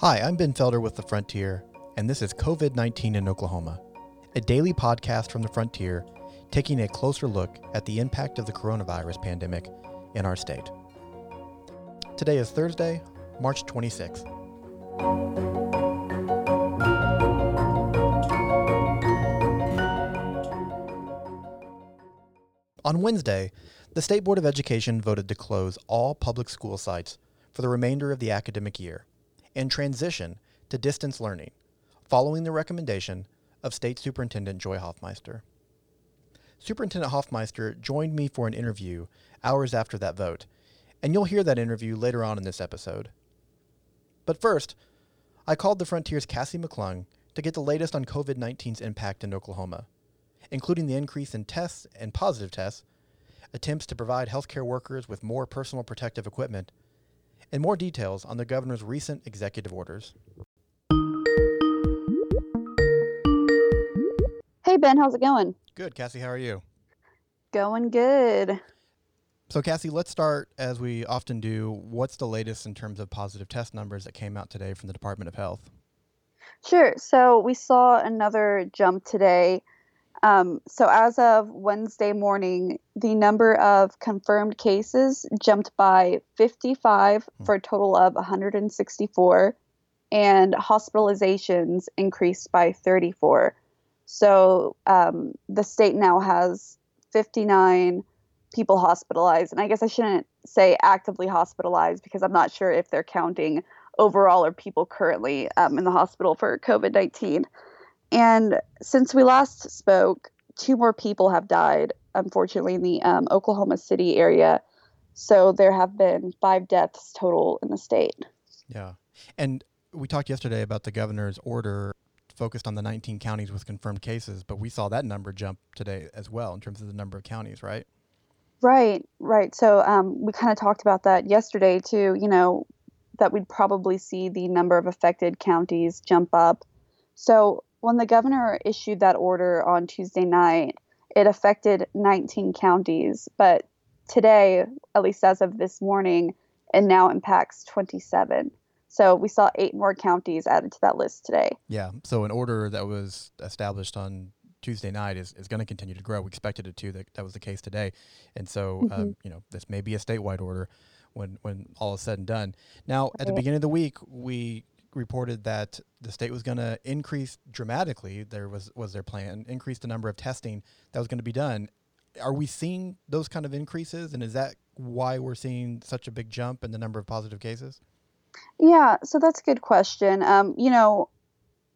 Hi, I'm Ben Felder with The Frontier, and this is COVID 19 in Oklahoma, a daily podcast from The Frontier taking a closer look at the impact of the coronavirus pandemic in our state. Today is Thursday, March 26th. On Wednesday, the State Board of Education voted to close all public school sites for the remainder of the academic year and transition to distance learning, following the recommendation of State Superintendent Joy Hofmeister. Superintendent Hofmeister joined me for an interview hours after that vote, and you'll hear that interview later on in this episode. But first, I called the Frontier's Kassie McClung to get the latest on COVID 19's impact in Oklahoma, including the increase in tests and positive tests, attempts to provide healthcare workers with more personal protective equipment, and more details on the governor's recent executive orders. Hey Ben, how's it going? Good, Kassie. How are you? Going good. So, Kassie, let's start as we often do. What's the latest in terms of positive test numbers that came out today from the Department of Health? Sure. So, we saw another jump today. Um, so, as of Wednesday morning, the number of confirmed cases jumped by 55 hmm. for a total of 164, and hospitalizations increased by 34. So, um, the state now has 59 people hospitalized. And I guess I shouldn't say actively hospitalized because I'm not sure if they're counting overall or people currently um, in the hospital for COVID 19. And since we last spoke, two more people have died, unfortunately, in the um, Oklahoma City area. So there have been five deaths total in the state. Yeah. And we talked yesterday about the governor's order focused on the 19 counties with confirmed cases, but we saw that number jump today as well in terms of the number of counties, right? Right, right. So um, we kind of talked about that yesterday too. You know that we'd probably see the number of affected counties jump up. So when the governor issued that order on Tuesday night, it affected 19 counties, but today, at least as of this morning, it now impacts 27. So we saw eight more counties added to that list today. Yeah. So an order that was established on Tuesday night is, is going to continue to grow. We expected it to. That that was the case today, and so um, mm-hmm. um, you know this may be a statewide order when when all is said and done. Now, at the beginning of the week, we reported that the state was going to increase dramatically. There was was their plan increase the number of testing that was going to be done. Are we seeing those kind of increases, and is that why we're seeing such a big jump in the number of positive cases? Yeah, so that's a good question. Um, you know,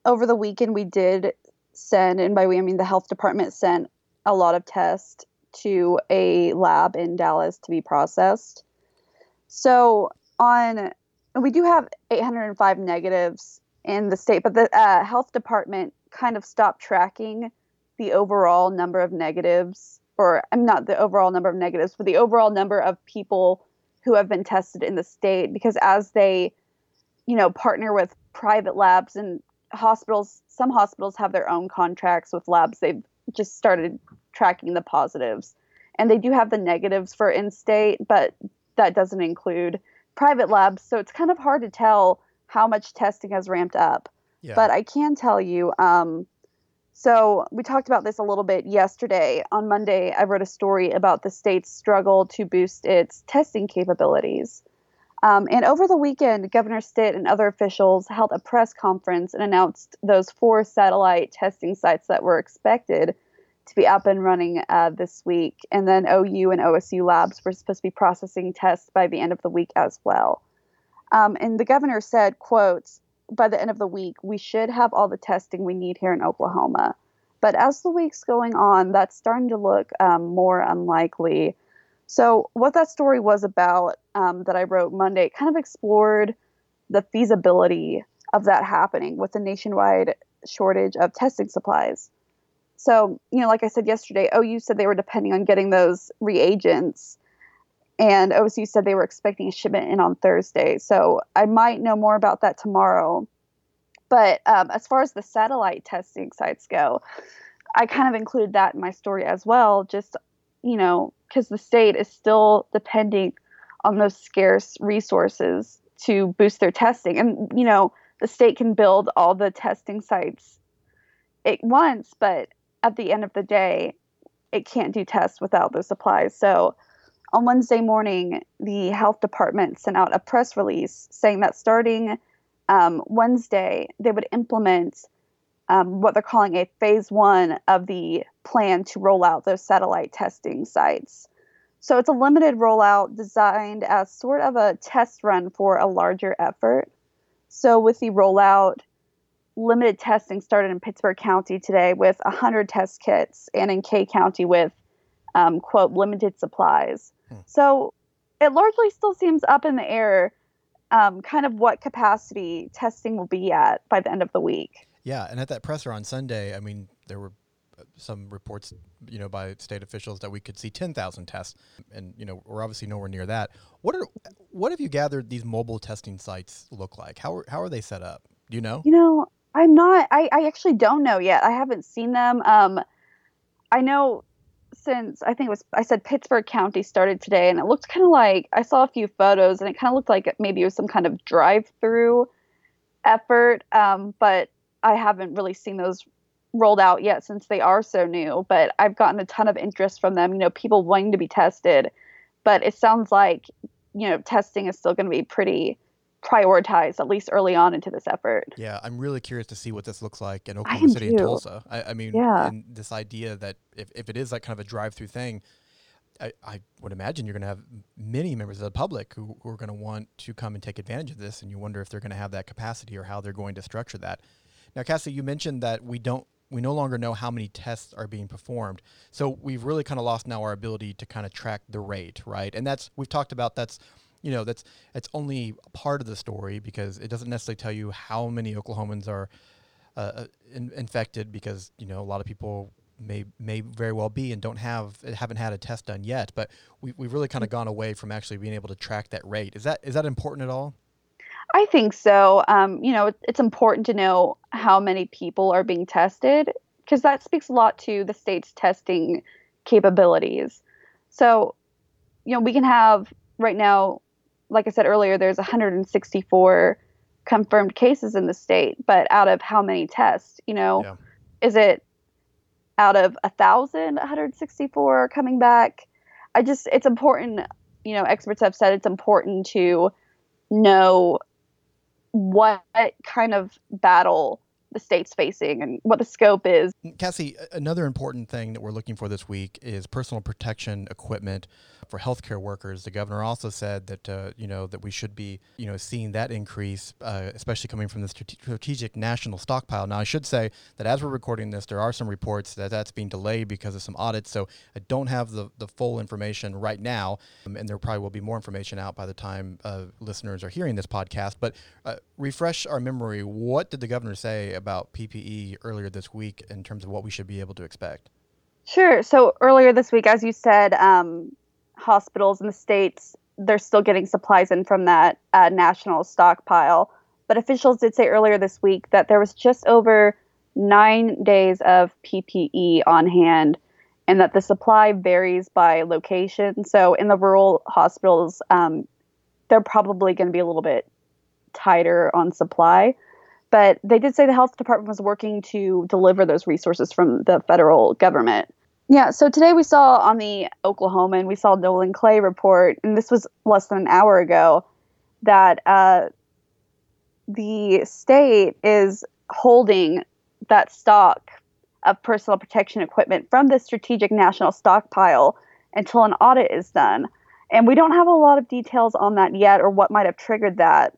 over the weekend we did send, and by we I mean the health department sent a lot of tests to a lab in Dallas to be processed. So on, we do have 805 negatives in the state, but the uh, health department kind of stopped tracking the overall number of negatives, or I'm not the overall number of negatives, but the overall number of people who have been tested in the state, because as they, you know, partner with private labs and hospitals, some hospitals have their own contracts with labs. They've just started tracking the positives. And they do have the negatives for in state, but that doesn't include private labs. So it's kind of hard to tell how much testing has ramped up. Yeah. But I can tell you, um, so we talked about this a little bit yesterday. On Monday, I wrote a story about the state's struggle to boost its testing capabilities. Um, and over the weekend, Governor Stitt and other officials held a press conference and announced those four satellite testing sites that were expected to be up and running uh, this week. And then OU and OSU labs were supposed to be processing tests by the end of the week as well. Um, and the governor said, quotes, by the end of the week, we should have all the testing we need here in Oklahoma. But as the week's going on, that's starting to look um, more unlikely. So, what that story was about um, that I wrote Monday kind of explored the feasibility of that happening with the nationwide shortage of testing supplies. So, you know, like I said yesterday, OU said they were depending on getting those reagents, and OSU said they were expecting a shipment in on Thursday. So, I might know more about that tomorrow. But um, as far as the satellite testing sites go, I kind of included that in my story as well, just you know, because the state is still depending on those scarce resources to boost their testing. And, you know, the state can build all the testing sites at once, but at the end of the day, it can't do tests without those supplies. So on Wednesday morning, the health department sent out a press release saying that starting um, Wednesday, they would implement um, what they're calling a phase one of the plan to roll out those satellite testing sites. So it's a limited rollout designed as sort of a test run for a larger effort. So with the rollout, limited testing started in Pittsburg County today with 100 test kits, and in Kay County with um, quote limited supplies. Hmm. So it largely still seems up in the air, um, kind of what capacity testing will be at by the end of the week. Yeah, and at that presser on Sunday, I mean, there were uh, some reports, you know, by state officials that we could see 10,000 tests, and you know, we're obviously nowhere near that. What are what have you gathered these mobile testing sites look like? How are, how are they set up? Do you know? You know, I'm not. I I actually don't know yet. I haven't seen them. Um, I know since I think it was I said Pittsburg County started today, and it looked kind of like I saw a few photos, and it kind of looked like maybe it was some kind of drive-through effort. Um, but I haven't really seen those rolled out yet since they are so new. But I've gotten a ton of interest from them. You know, people wanting to be tested, but it sounds like you know testing is still going to be pretty prioritized at least early on into this effort. Yeah, I'm really curious to see what this looks like in Oklahoma City too. and Tulsa. I, I mean, yeah. and this idea that if, if it is like kind of a drive-through thing, I, I would imagine you're going to have many members of the public who, who are going to want to come and take advantage of this, and you wonder if they're going to have that capacity or how they're going to structure that. Now, Kassie, you mentioned that we don't we no longer know how many tests are being performed. So we've really kind of lost now our ability to kind of track the rate, right? And that's we've talked about that's you know that's that's only part of the story because it doesn't necessarily tell you how many Oklahomans are uh, uh, in, infected because you know a lot of people may may very well be and don't have haven't had a test done yet. But we we've really kind of gone away from actually being able to track that rate. Is that is that important at all? I think so. Um, you know, it's important to know how many people are being tested because that speaks a lot to the state's testing capabilities. So, you know, we can have right now like I said earlier, there's 164 confirmed cases in the state, but out of how many tests? You know, yeah. is it out of a thousand 164 coming back? I just it's important. You know, experts have said it's important to know what kind of battle the state's facing and what the scope is. Cassie, another important thing that we're looking for this week is personal protection equipment for healthcare workers. The governor also said that uh, you know that we should be you know seeing that increase, uh, especially coming from the strategic national stockpile. Now, I should say that as we're recording this, there are some reports that that's being delayed because of some audits. So I don't have the the full information right now, um, and there probably will be more information out by the time uh, listeners are hearing this podcast. But uh, refresh our memory. What did the governor say about PPE earlier this week in terms of what we should be able to expect? Sure. So earlier this week, as you said, um, hospitals in the states they're still getting supplies in from that uh, national stockpile. But officials did say earlier this week that there was just over nine days of PPE on hand, and that the supply varies by location. So in the rural hospitals, um, they're probably going to be a little bit tighter on supply. But they did say the health department was working to deliver those resources from the federal government. Yeah, so today we saw on the Oklahoman, we saw Nolan Clay report, and this was less than an hour ago, that uh, the state is holding that stock of personal protection equipment from the strategic national stockpile until an audit is done. And we don't have a lot of details on that yet or what might have triggered that.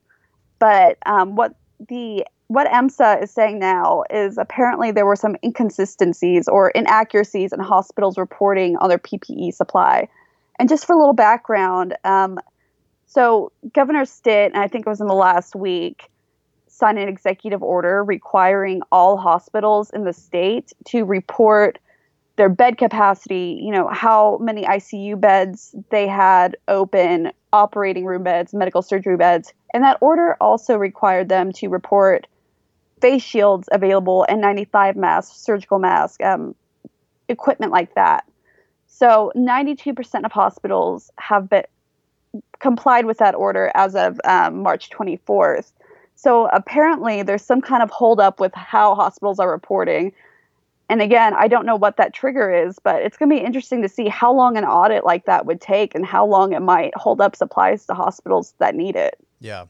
But um, what the what EMSA is saying now is apparently there were some inconsistencies or inaccuracies in hospitals reporting on their PPE supply. And just for a little background, um, so Governor Stitt, and I think it was in the last week, signed an executive order requiring all hospitals in the state to report their bed capacity, you know, how many ICU beds they had open, operating room beds, medical surgery beds. And that order also required them to report face shields available, N95 masks, surgical masks, um, equipment like that. So 92% of hospitals have been complied with that order as of um, March 24th. So apparently, there's some kind of holdup with how hospitals are reporting. And again, I don't know what that trigger is, but it's going to be interesting to see how long an audit like that would take and how long it might hold up supplies to hospitals that need it. Yeah.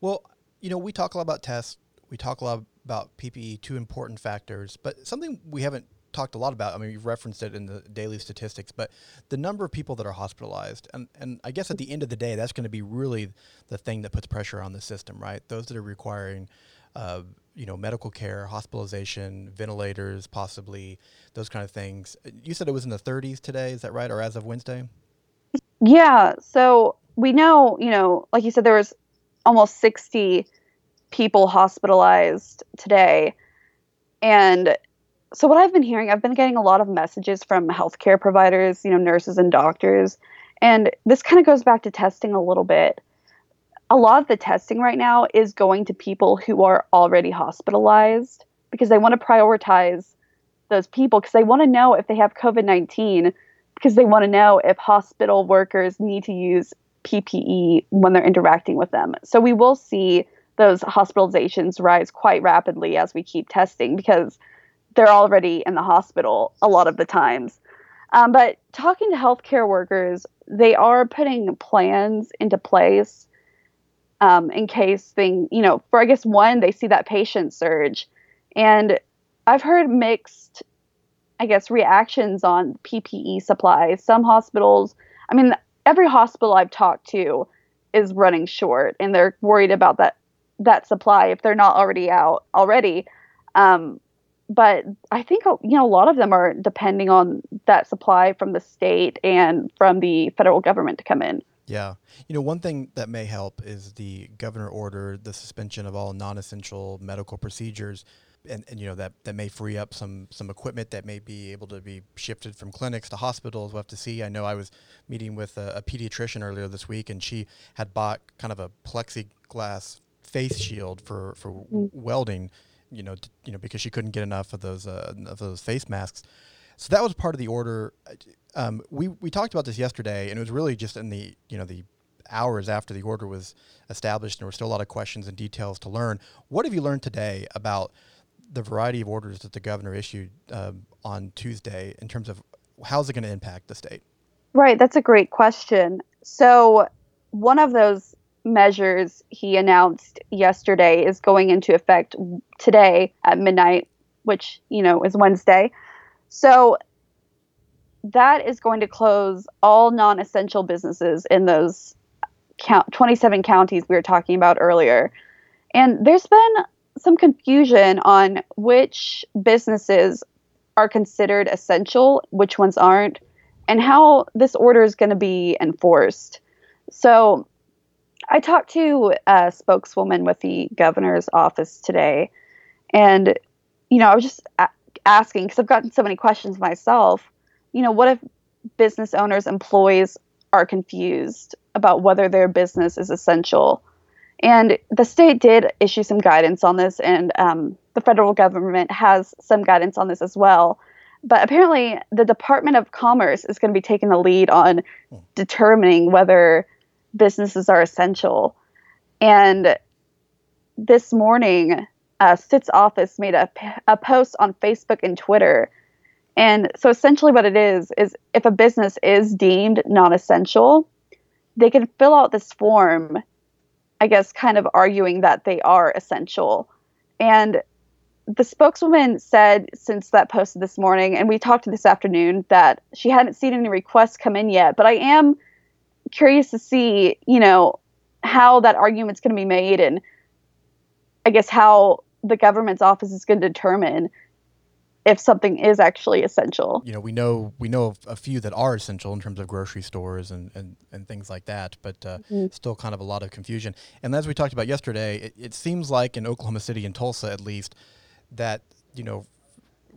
Well, you know, we talk a lot about tests, we talk a lot about PPE, two important factors, but something we haven't talked a lot about. I mean, you've referenced it in the daily statistics, but the number of people that are hospitalized, and and I guess at the end of the day, that's going to be really the thing that puts pressure on the system, right? Those that are requiring, uh, you know, medical care, hospitalization, ventilators, possibly those kind of things. You said it was in the 30s today, is that right, or as of Wednesday? Yeah. So we know, you know, like you said, there was almost 60 people hospitalized today, and so what I've been hearing, I've been getting a lot of messages from healthcare providers, you know, nurses and doctors, and this kind of goes back to testing a little bit. A lot of the testing right now is going to people who are already hospitalized because they want to prioritize those people because they want to know if they have COVID 19 because they want to know if hospital workers need to use PPE when they're interacting with them. So we will see those hospitalizations rise quite rapidly as we keep testing because they're already in the hospital a lot of the times. Um, but talking to healthcare workers, they are putting plans into place um, in case thing, you know, for I guess one, they see that patient surge. And I've heard mixed, I guess, reactions on PPE supplies. Some hospitals, I mean, every hospital I've talked to is running short and they're worried about that that supply if they're not already out already. Um, but I think you know a lot of them are depending on that supply from the state and from the federal government to come in. Yeah. You know, one thing that may help is the governor order the suspension of all non-essential medical procedures and, and you know that that may free up some some equipment that may be able to be shifted from clinics to hospitals. We'll have to see. I know I was meeting with a, a pediatrician earlier this week, and she had bought kind of a plexiglass face shield for for mm. welding you know, you know, because she couldn't get enough of those uh, of those face masks. So that was part of the order. Um, we we talked about this yesterday, and it was really just in the you know the hours after the order was established, and there were still a lot of questions and details to learn. What have you learned today about the variety of orders that the governor issued um, on Tuesday in terms of how's it going to impact the state? Right, that's a great question. So one of those measures he announced yesterday is going into effect today at midnight, which, you know, is Wednesday. So that is going to close all non essential businesses in those count, 27 counties we were talking about earlier. And there's been some confusion on which businesses are considered essential, which ones aren't, and how this order is going to be enforced. So I talked to a spokeswoman with the governor's office today, and you know, I was just a- asking because I've gotten so many questions myself. You know, what if business owners, employees are confused about whether their business is essential? And the state did issue some guidance on this, and um, the federal government has some guidance on this as well. But apparently, the Department of Commerce is going to be taking the lead on hmm. determining whether businesses are essential. And this morning, uh, Stitt's office made a, a post on Facebook and Twitter. And so essentially, what it is is if a business is deemed non essential, they can fill out this form, I guess, kind of arguing that they are essential. And the spokeswoman said since that post this morning, and we talked this afternoon, that she hadn't seen any requests come in yet. But I am curious to see, you know, how that argument's going to be made and I guess how the government's office is going to determine if something is actually essential. You know, we know we know a few that are essential in terms of grocery stores and and, and things like that, but uh, mm-hmm. still kind of a lot of confusion. And as we talked about yesterday, it, it seems like in Oklahoma City and Tulsa, at least, that you know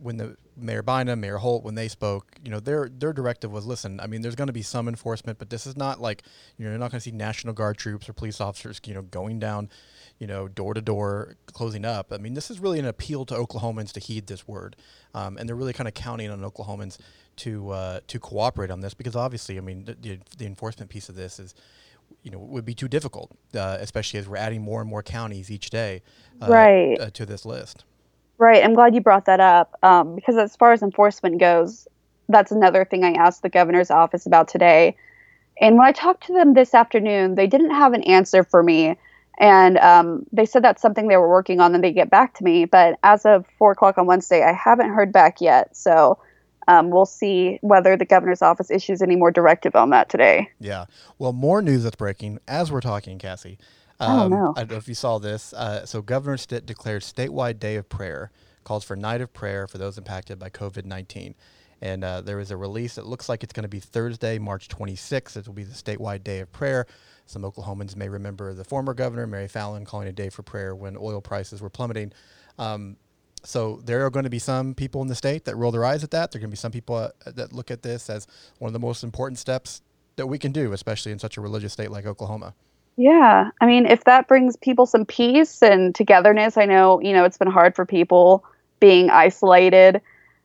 when the Mayor Bynum, Mayor Holt, when they spoke, you know, their their directive was, listen, I mean, there's going to be some enforcement, but this is not like, you know, you're not going to see National Guard troops or police officers, you know, going down, you know, door to door, closing up. I mean, this is really an appeal to Oklahomans to heed this word, um, and they're really kind of counting on Oklahomans to uh, to cooperate on this because obviously, I mean, the, the, enforcement piece of this is, you know would be too difficult, uh, especially as we're adding more and more counties each day, uh, Right. uh, to this list. Right. I'm glad you brought that up um, because, as far as enforcement goes, that's another thing I asked the governor's office about today. And when I talked to them this afternoon, they didn't have an answer for me. And um, they said that's something they were working on and they get back to me. But as of four o'clock on Wednesday, I haven't heard back yet. So um, we'll see whether the governor's office issues any more directive on that today. Yeah. Well, more news that's breaking as we're talking, Kassie. Oh, Um, no. I don't know if you saw this. Uh, so, Governor Stitt declared statewide day of prayer, calls for night of prayer for those impacted by COVID 19. And uh, there is a release It looks like it's going to be Thursday, March 26th. It will be the statewide day of prayer. Some Oklahomans may remember the former governor, Mary Fallin, calling a day for prayer when oil prices were plummeting. Um, so there are going to be some people in the state that roll their eyes at that. There are going to be some people uh, that look at this as one of the most important steps that we can do, especially in such a religious state like Oklahoma. Yeah, I mean, if that brings people some peace and togetherness, I know, you know, it's been hard for people being isolated.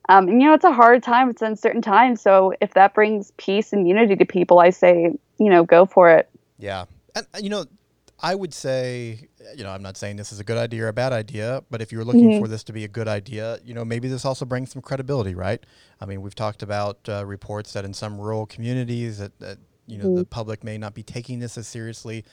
Um, and, you know, it's a hard time, it's an uncertain time. So if that brings peace and unity to people, I say, you know, go for it. Yeah. And, uh, you know, I would say, you know, I'm not saying this is a good idea or a bad idea, but if you're looking Mhm. for this to be a good idea, you know, maybe this also brings some credibility, right? I mean, we've talked about uh, reports that in some rural communities that, that you know, the mm-hmm. public may not be taking this as seriously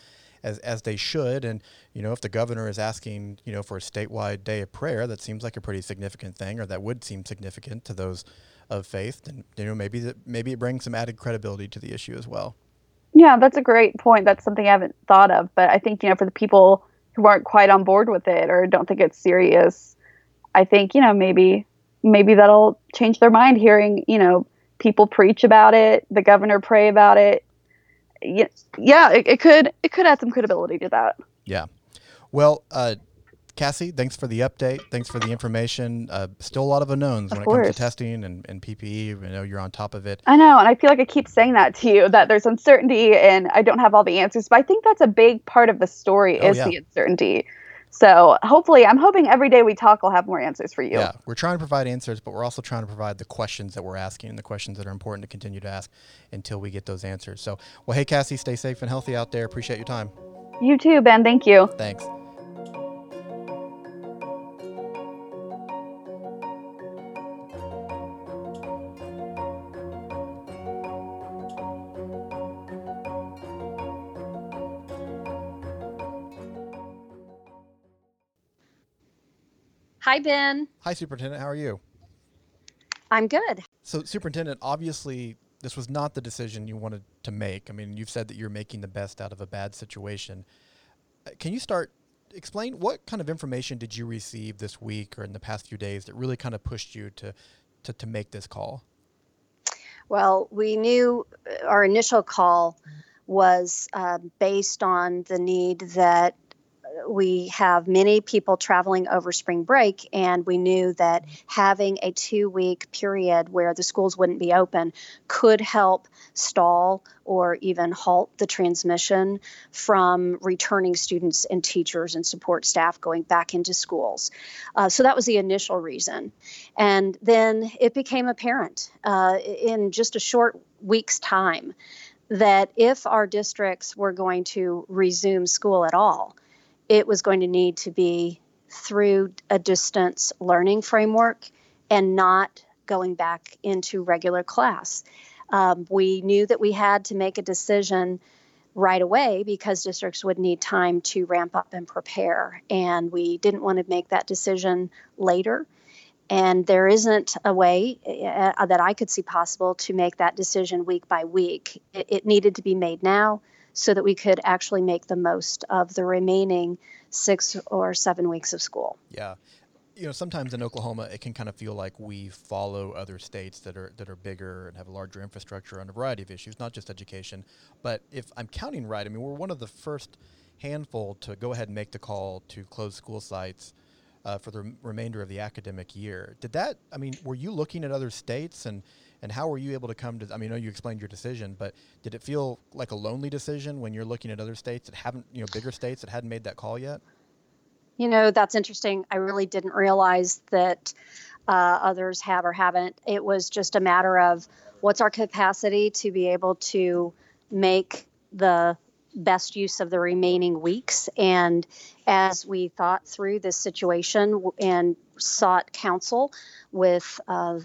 as, as they should. And, you know, if the governor is asking, you know, for a statewide day of prayer, that seems like a pretty significant thing, or that would seem significant to those of faith. Then, you know, maybe that maybe it brings some added credibility to the issue as well. Yeah, that's a great point. That's something I haven't thought of. But I think, you know, for the people who aren't quite on board with it or don't think it's serious, I think, you know, maybe maybe that'll change their mind hearing, you know, people preach about it, the governor pray about it. Yeah, yeah it, it could it could add some credibility to that. Yeah. Well, uh, Kassie, thanks for the update. Thanks for the information. Uh, still a lot of unknowns Of when it comes to testing and, and PPE. I know you're on top of it. I know, and I feel like I keep saying that to you that there's uncertainty and I don't have all the answers, but I think that's a big part of the story Oh, is yeah. the uncertainty. So hopefully, I'm hoping every day we talk, I'll have more answers for you. Yeah, we're trying to provide answers, but we're also trying to provide the questions that we're asking and the questions that are important to continue to ask until we get those answers. So, well, hey, Kassie, stay safe and healthy out there. Appreciate your time. You too, Ben. Thank you. Thanks. Hi, Ben. Hi, Superintendent. How are you? I'm good. So, Superintendent, obviously, this was not the decision you wanted to make. I mean, you've said that you're making the best out of a bad situation. Uh, Can you start explain what kind of information did you receive this week or in the past few days that really kind of pushed you to to, to make this call? Well, we knew uh, our initial call was uh, based on the need that we have many people traveling over spring break, and we knew that having a two week period where the schools wouldn't be open could help stall or even halt the transmission from returning students and teachers and support staff going back into schools. Uh, so that was the initial reason. And then it became apparent uh, in just a short week's time that if our districts were going to resume school at all, it was going to need to be through a distance learning framework and not going back into regular class. Um, we knew that we had to make a decision right away because districts would need time to ramp up and prepare. And we didn't want to make that decision later. And there isn't a way uh, that I could see possible to make that decision week by week. It, it needed to be made now so that we could actually make the most of the remaining six or seven weeks of school. Yeah. You know, sometimes in Oklahoma, it can kind of feel like we follow other states that are that are bigger and have a larger infrastructure on a variety of issues, not just education. But if I'm counting right, I mean, we're one of the first handful to go ahead and make the call to close school sites uh, for the remainder of the academic year. Did that? I mean, were you looking at other states and and how were you able to come to? I mean, I know you explained your decision, but did it feel like a lonely decision when you're looking at other states that haven't, you know, bigger states that hadn't made that call yet? You know, that's interesting. I really didn't realize that uh, others have or haven't. It was just a matter of what's our capacity to be able to make the best use of the remaining weeks. And as we thought through this situation and sought counsel with uh,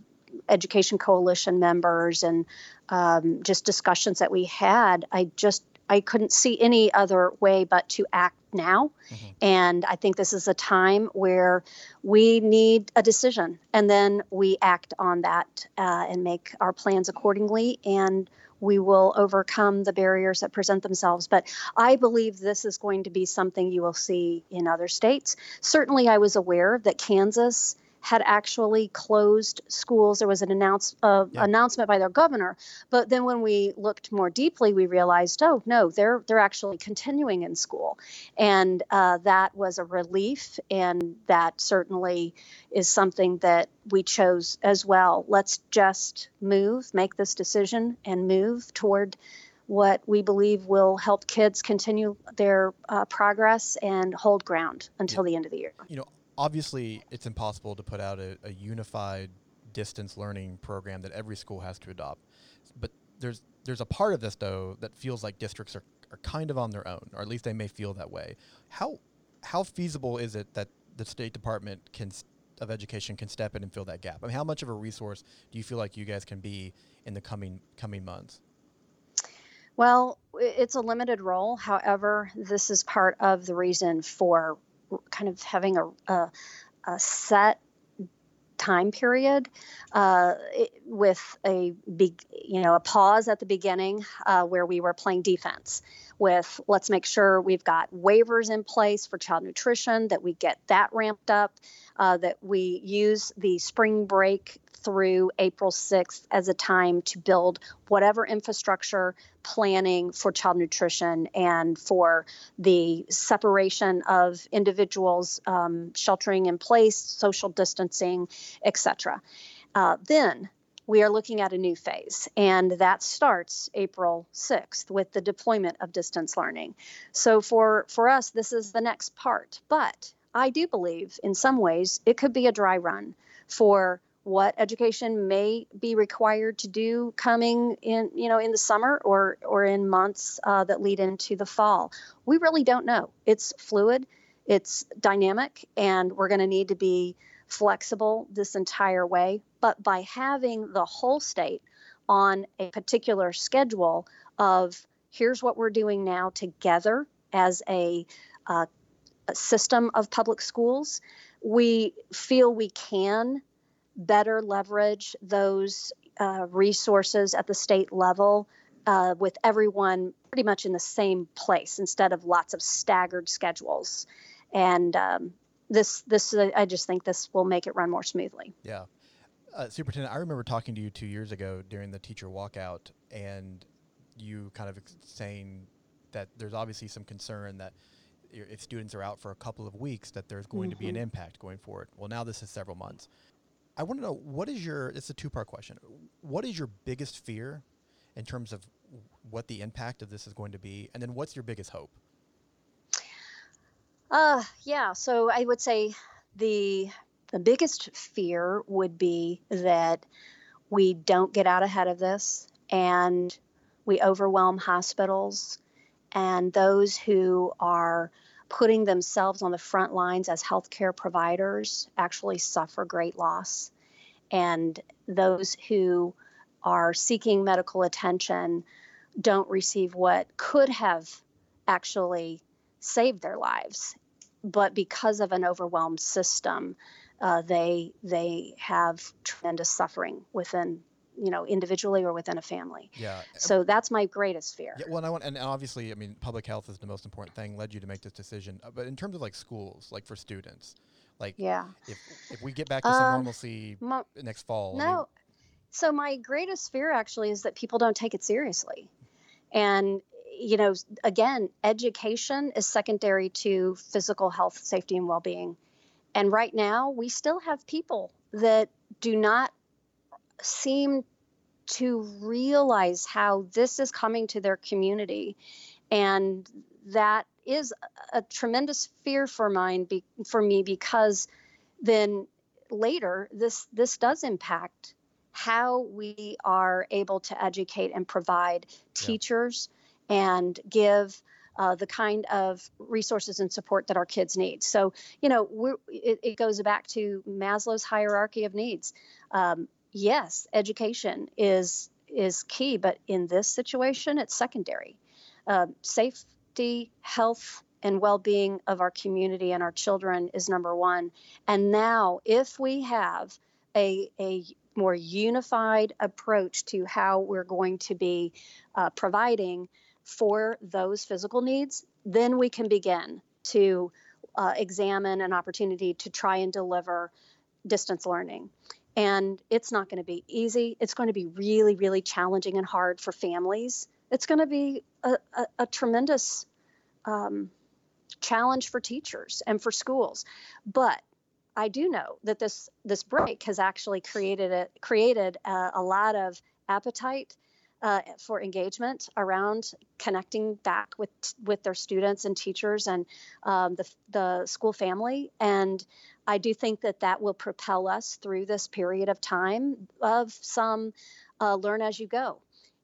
Education Coalition members and um, just discussions that we had, I just I couldn't see any other way but to act now. Mm-hmm. And I think this is a time where we need a decision, and then we act on that uh, and make our plans accordingly. And we will overcome the barriers that present themselves. But I believe this is going to be something you will see in other states. Certainly, I was aware that Kansas had actually closed schools. There was an announce, uh, yeah. announcement by their governor, but then when we looked more deeply, we realized, oh no, they're they're actually continuing in school, and uh, that was a relief, and that certainly is something that we chose as well. Let's just move, make this decision, and move toward what we believe will help kids continue their uh, progress and hold ground until yeah. the end of the year. You know, obviously it's impossible to put out a, a, unified distance learning program that every school has to adopt. But there's there's a part of this though that feels like districts are, are kind of on their own, or at least they may feel that way. How how feasible is it that the State Department can of Education can step in and fill that gap? I mean, how much of a resource do you feel like you guys can be in the coming coming months? Well, it's a limited role. However, this is part of the reason for kind of having a, a, a set time period uh, with a big you know a pause at the beginning uh, where we were playing defense with let's make sure we've got waivers in place for child nutrition that we get that ramped up uh, that we use the spring break through April 6th as a time to build whatever infrastructure planning for child nutrition and for the separation of individuals, um, sheltering in place, social distancing, etc. Uh, then we are looking at a new phase, and that starts April 6th with the deployment of distance learning. So for for us, this is the next part, but I do believe in some ways it could be a dry run for what education may be required to do coming in you know in the summer or or in months uh, that lead into the fall we really don't know it's fluid it's dynamic and we're going to need to be flexible this entire way but by having the whole state on a particular schedule of here's what we're doing now together as a, uh, a system of public schools we feel we can better leverage those uh, resources at the state level uh, with everyone pretty much in the same place instead of lots of staggered schedules. And um, this, this, I just think this will make it run more smoothly. Yeah. Uh, Superintendent, I remember talking to you two years ago during the teacher walkout, and you kind of saying that there's obviously some concern that if students are out for a couple of weeks, that there's going mm-hmm. to be an mm-hmm. impact going forward. Well, now this is several months. I want to know what is your it's a two part question. What is your biggest fear in terms of what the impact of this is going to be, and then what's your biggest hope? Uh, yeah. So I would say the the biggest fear would be that we don't get out ahead of this and we overwhelm hospitals and those who are putting themselves on the front lines as healthcare providers actually suffer great loss. And those who are seeking medical attention don't receive what could have actually saved their lives. But because of an overwhelmed system, uh, they they have tremendous suffering within you know individually or within a family. Yeah so that's my greatest fear. Yeah, well and i want and obviously i mean public health is the most important thing led you to make this decision. Uh, but in terms of like schools like for students like yeah. if, if we get back to some um, normalcy next fall no. I mean, so my greatest fear actually is that people don't take it seriously. And you know again education is secondary to physical health safety and well-being. And right now we still have people that do not seem to realize how this is coming to their community. And that is a tremendous fear for mine be, for me because then later this this does impact how we are able to educate and provide teachers and give uh, the kind of resources and support that our kids need. So, you know, it, it, goes back to Maslow's hierarchy of needs. Um, yes, education is is key, but in this situation, it's secondary. Uh, safety, health, and well-being of our community and our children is number one. And now, if we have a a more unified approach to how we're going to be uh, providing for those physical needs, then we can begin to uh, examine an opportunity to try and deliver distance learning. And it's not going to be easy. It's going to be really, really challenging and hard for families. It's going to be a, a, a tremendous um, challenge for teachers and for schools. But I do know that this this break has actually created a, created a, a lot of appetite uh, for engagement around connecting back with with their students and teachers and um, the the school family. And I do think that that will propel us through this period of time of some uh, learn as you go,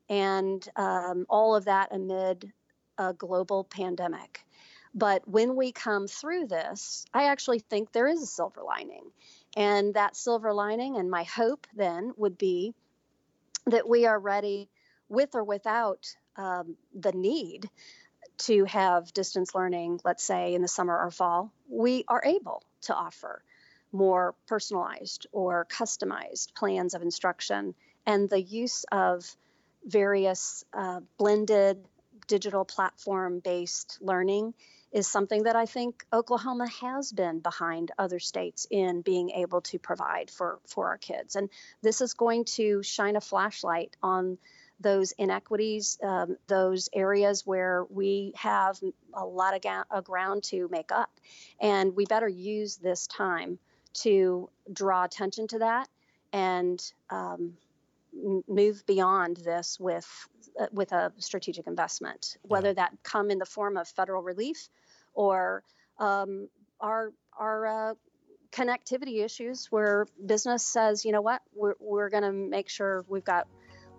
and um, all of that amid a global pandemic. But when we come through this, I actually think there is a silver lining. And that silver lining, and my hope then would be that we are ready with or without um, the need to have distance learning, let's say in the summer or fall, we are able to offer more personalized or customized plans of instruction and the use of various uh, blended digital platform based learning is something that I think Oklahoma has been behind other states in being able to provide for, for our kids. And this is going to shine a flashlight on those inequities, um, those areas where we have a lot of ga- ground to make up. And we better use this time to draw attention to that and um, move beyond this with uh, with a strategic investment, whether yeah. that come in the form of federal relief or um, our our uh, connectivity issues where business says, you know what, we're, we're going to make sure we've got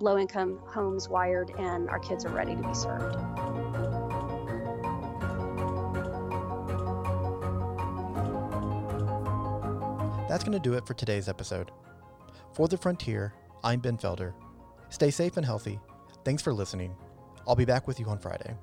low income homes wired and our kids are ready to be served. That's going to do it for today's episode. For the Frontier, I'm Ben Felder. Stay safe and healthy. Thanks for listening. I'll be back with you on Friday.